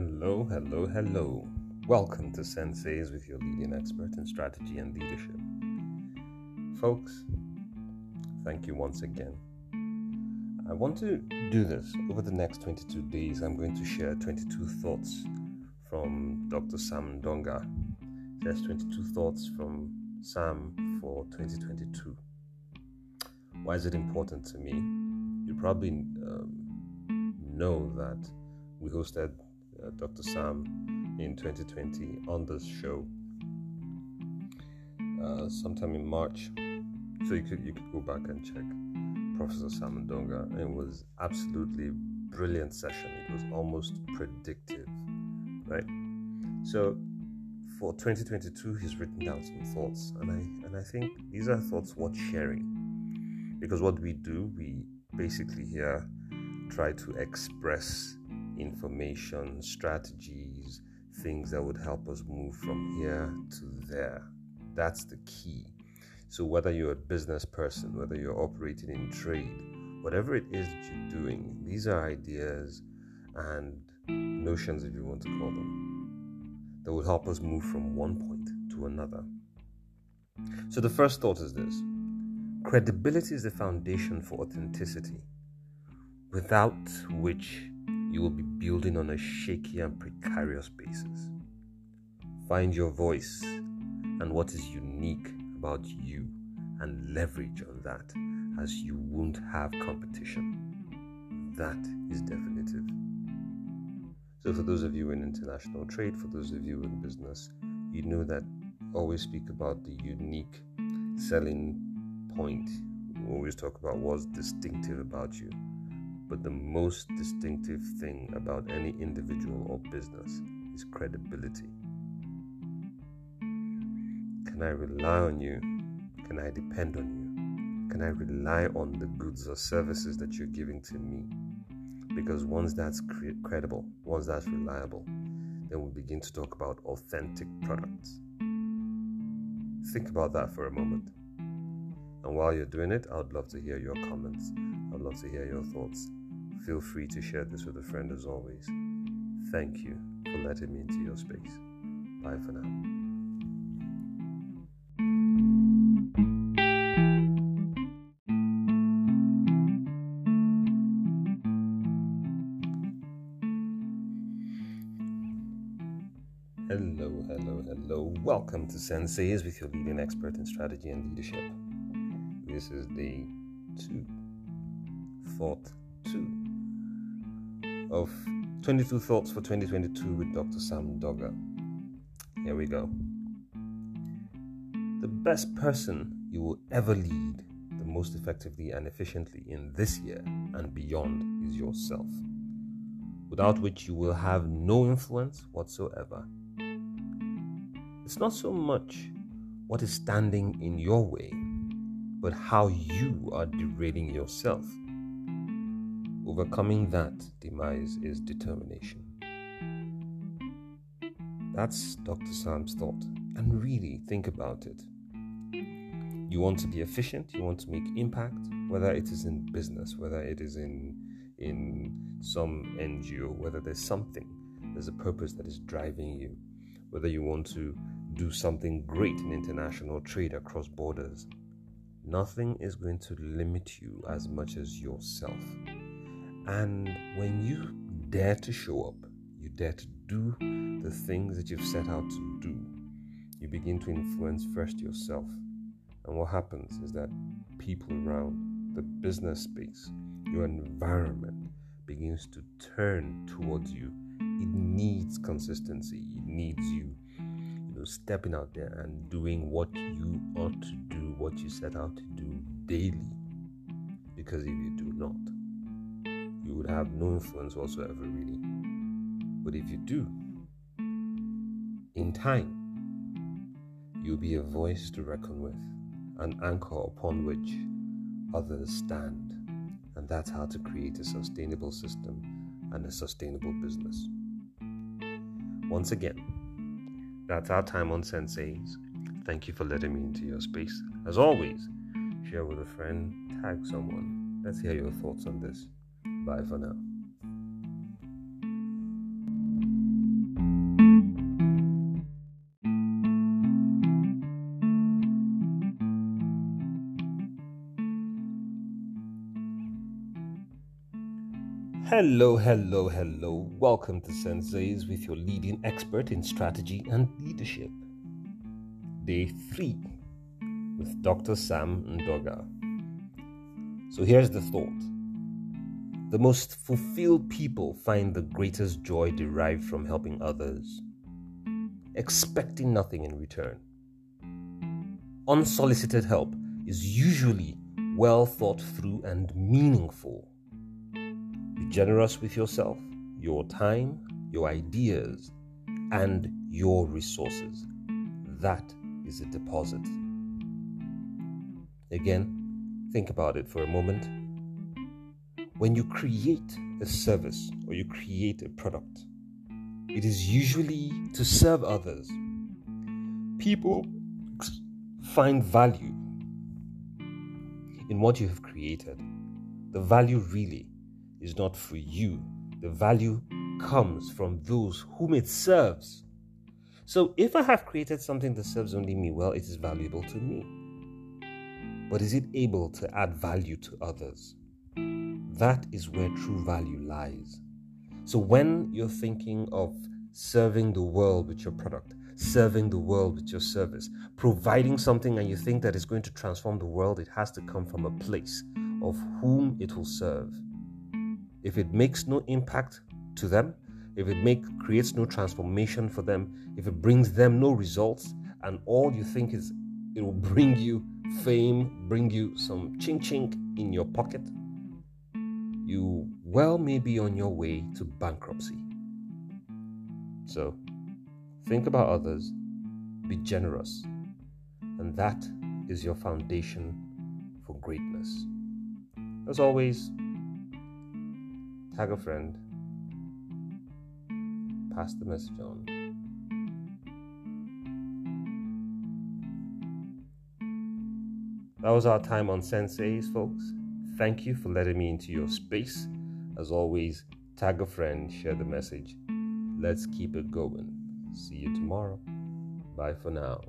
Hello, hello, hello. Welcome to Senseis with your leading expert in strategy and leadership. Folks, thank you once again. I want to do this over the next 22 days. I'm going to share 22 thoughts from Dr. Sam Donga. There's 22 thoughts from Sam for 2022. Why is it important to me? You probably um, know that we hosted uh, Dr. Sam in 2020 on this show uh, sometime in March. So you could you could go back and check Professor Sam Ndonga. It was absolutely brilliant session. It was almost predictive, right? So for 2022, he's written down some thoughts, and I and I think these are thoughts worth sharing because what we do, we basically here try to express information, strategies, things that would help us move from here to there. That's the key. So, whether you're a business person, whether you're operating in trade, whatever it is that you're doing, these are ideas and notions, if you want to call them, that would help us move from one point to another. So, the first thought is this credibility is the foundation for authenticity, without which you will be building on a shaky and precarious basis. Find your voice and what is unique about you and leverage on that as you won't have competition. That is definitive. So, for those of you in international trade, for those of you in business, you know that always speak about the unique selling point. We always talk about what's distinctive about you. But the most distinctive thing about any individual or business is credibility. Can I rely on you? Can I depend on you? Can I rely on the goods or services that you're giving to me? Because once that's cre- credible, once that's reliable, then we begin to talk about authentic products. Think about that for a moment. And while you're doing it, I would love to hear your comments. I'd love to hear your thoughts. Feel free to share this with a friend as always. Thank you for letting me into your space. Bye for now. Hello, hello, hello. Welcome to Senseis with your leading expert in strategy and leadership. This is day two, two of 22 Thoughts for 2022 with Dr. Sam Dogger. Here we go. The best person you will ever lead the most effectively and efficiently in this year and beyond is yourself, without which you will have no influence whatsoever. It's not so much what is standing in your way, but how you are derailing yourself. Overcoming that demise is determination. That's Dr. Sam's thought. And really think about it. You want to be efficient, you want to make impact, whether it is in business, whether it is in in some NGO, whether there's something, there's a purpose that is driving you, whether you want to do something great in international trade across borders. Nothing is going to limit you as much as yourself. And when you dare to show up, you dare to do the things that you've set out to do, you begin to influence first yourself. And what happens is that people around the business space, your environment begins to turn towards you. It needs consistency, it needs you, you know, stepping out there and doing what you ought to do, what you set out to do daily. Because if you do not, would have no influence whatsoever, really. But if you do, in time, you'll be a voice to reckon with, an anchor upon which others stand. And that's how to create a sustainable system and a sustainable business. Once again, that's our time on Senseis. Thank you for letting me into your space. As always, share with a friend, tag someone. Let's hear your thoughts on this. Bye for now. Hello, hello, hello. Welcome to Sensei's with your leading expert in strategy and leadership. Day 3 with Dr. Sam Ndoga. So here's the thought the most fulfilled people find the greatest joy derived from helping others, expecting nothing in return. Unsolicited help is usually well thought through and meaningful. Be generous with yourself, your time, your ideas, and your resources. That is a deposit. Again, think about it for a moment. When you create a service or you create a product, it is usually to serve others. People find value in what you have created. The value really is not for you, the value comes from those whom it serves. So if I have created something that serves only me, well, it is valuable to me. But is it able to add value to others? That is where true value lies. So when you're thinking of serving the world with your product, serving the world with your service, providing something and you think that is going to transform the world, it has to come from a place of whom it will serve. If it makes no impact to them, if it make creates no transformation for them, if it brings them no results, and all you think is it will bring you fame, bring you some ching ching in your pocket, you well may be on your way to bankruptcy. So, Think about others, be generous, and that is your foundation for greatness. As always, tag a friend, pass the message on. That was our time on Senseis, folks. Thank you for letting me into your space. As always, tag a friend, share the message. Let's keep it going. See you tomorrow. Bye for now.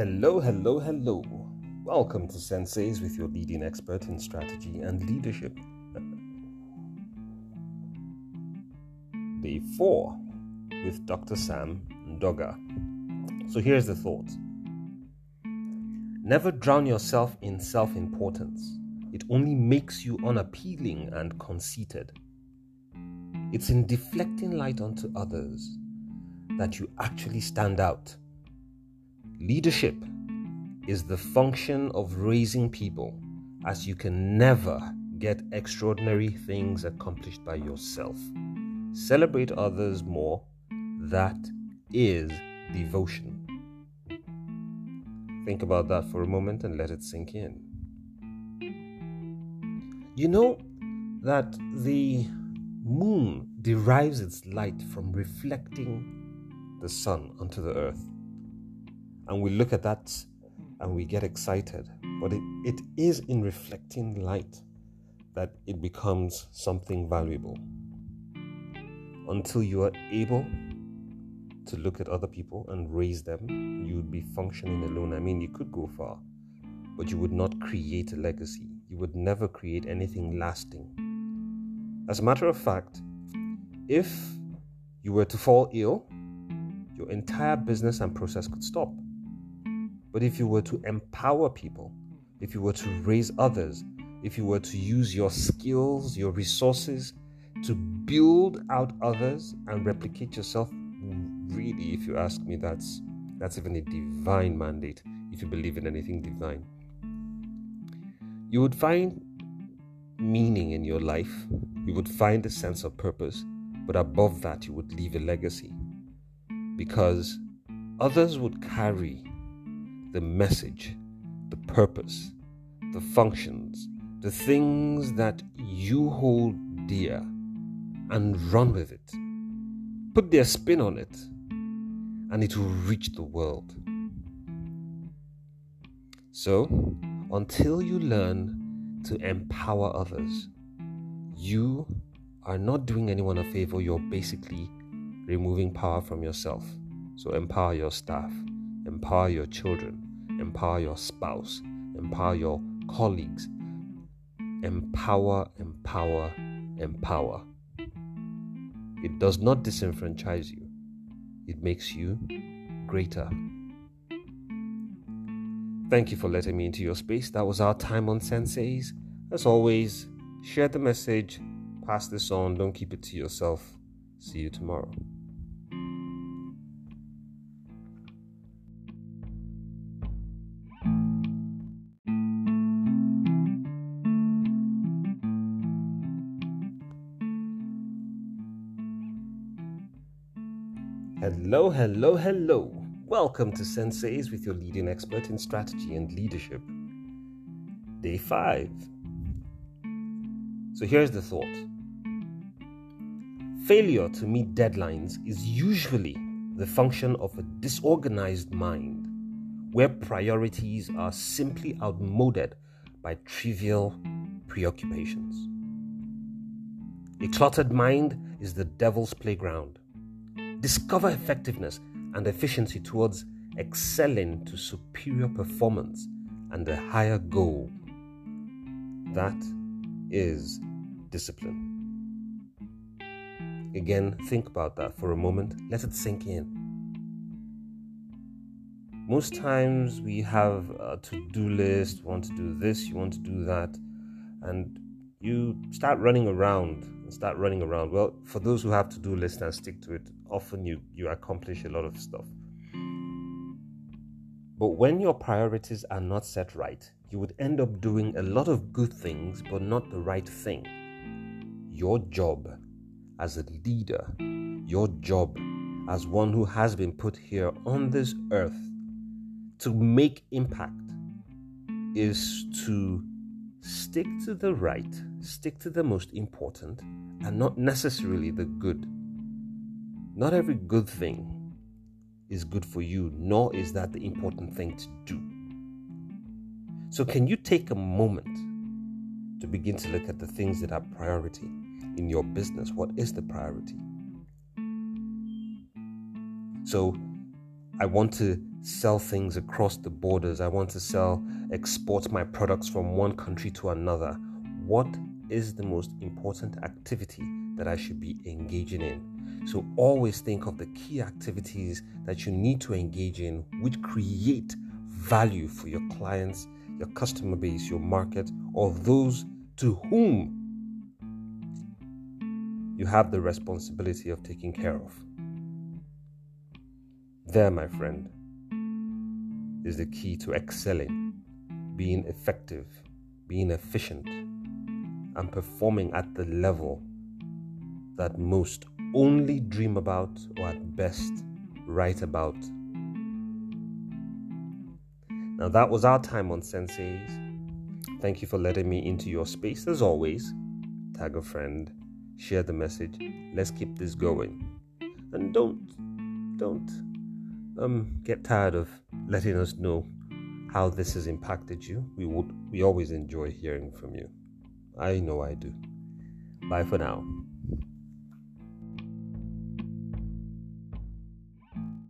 Hello, hello, hello. Welcome to Senseis with your leading expert in strategy and leadership. Day 4 with Dr. Sam Ndoga. So here's the thought Never drown yourself in self importance, it only makes you unappealing and conceited. It's in deflecting light onto others that you actually stand out. Leadership is the function of raising people, as you can never get extraordinary things accomplished by yourself. Celebrate others more. That is devotion. Think about that for a moment and let it sink in. You know that the moon derives its light from reflecting the sun onto the earth. And we look at that and we get excited. But it, it is in reflecting light that it becomes something valuable until you are able to look at other people and raise them, you would be functioning alone. I mean, you could go far, but you would not create a legacy. You would never create anything lasting. As a matter of fact, if you were to fall ill, your entire business and process could stop. But if you were to empower people, if you were to raise others, if you were to use your skills, your resources, to build out others and replicate yourself really if you ask me that's that's even a divine mandate if you believe in anything divine. You would find meaning in your life you would find a sense of purpose but above that you would leave a legacy. Because others would carry the message the purpose the functions the things that you hold dear and run with it. Put their spin on it, and it will reach the world. So, until you learn to empower others, you are not doing anyone a favor. You're basically removing power from yourself. So empower your staff, empower your children, empower your spouse, empower your colleagues. Empower, empower, empower. It does not disenfranchise you, it makes you greater. Thank you for letting me into your space. That was our time on Senseis. As always, share the message, pass this on, don't keep it to yourself. See you tomorrow. Hello, hello, hello. Welcome to Senseis with your leading expert in strategy and leadership. Day 5. So here's the thought failure to meet deadlines is usually the function of a disorganized mind where priorities are simply outmoded by trivial preoccupations. A cluttered mind is the devil's playground Discover effectiveness and efficiency towards excelling to superior performance and a higher goal. That is discipline. Again, think about that for a moment. Let it sink in. Most times we have a to do list, want to do this, you want to do that, and you start running around and start running around. Well, for those who have to do lists and stick to it, often you, you accomplish a lot of stuff. But when your priorities are not set right, you would end up doing a lot of good things, but not the right thing. Your job as a leader, your job as one who has been put here on this earth to make impact is to stick to the right, stick to the most important, and not necessarily the good. Not every good thing is good for you, nor is that the important thing to do. So, can you take a moment to begin to look at the things that are priority in your business? What is the priority? So, I want to sell things across the borders. I want to sell, export my products from one country to another. What is the most important activity that I should be engaging in? So always think of the key activities that you need to engage in which create value for your clients, your customer base, your market, or those to whom you have the responsibility of taking care of. There, my friend, is the key to excelling, being effective, being efficient, and performing at the level that most only dream about or at best write about. Now, that was our time on Senseis. Thank you for letting me into your space as always. Tag a friend, share the message. Let's keep this going. And don't, don't um, get tired of letting us know how this has impacted you. We would we always enjoy hearing from you. I know I do. Bye for now.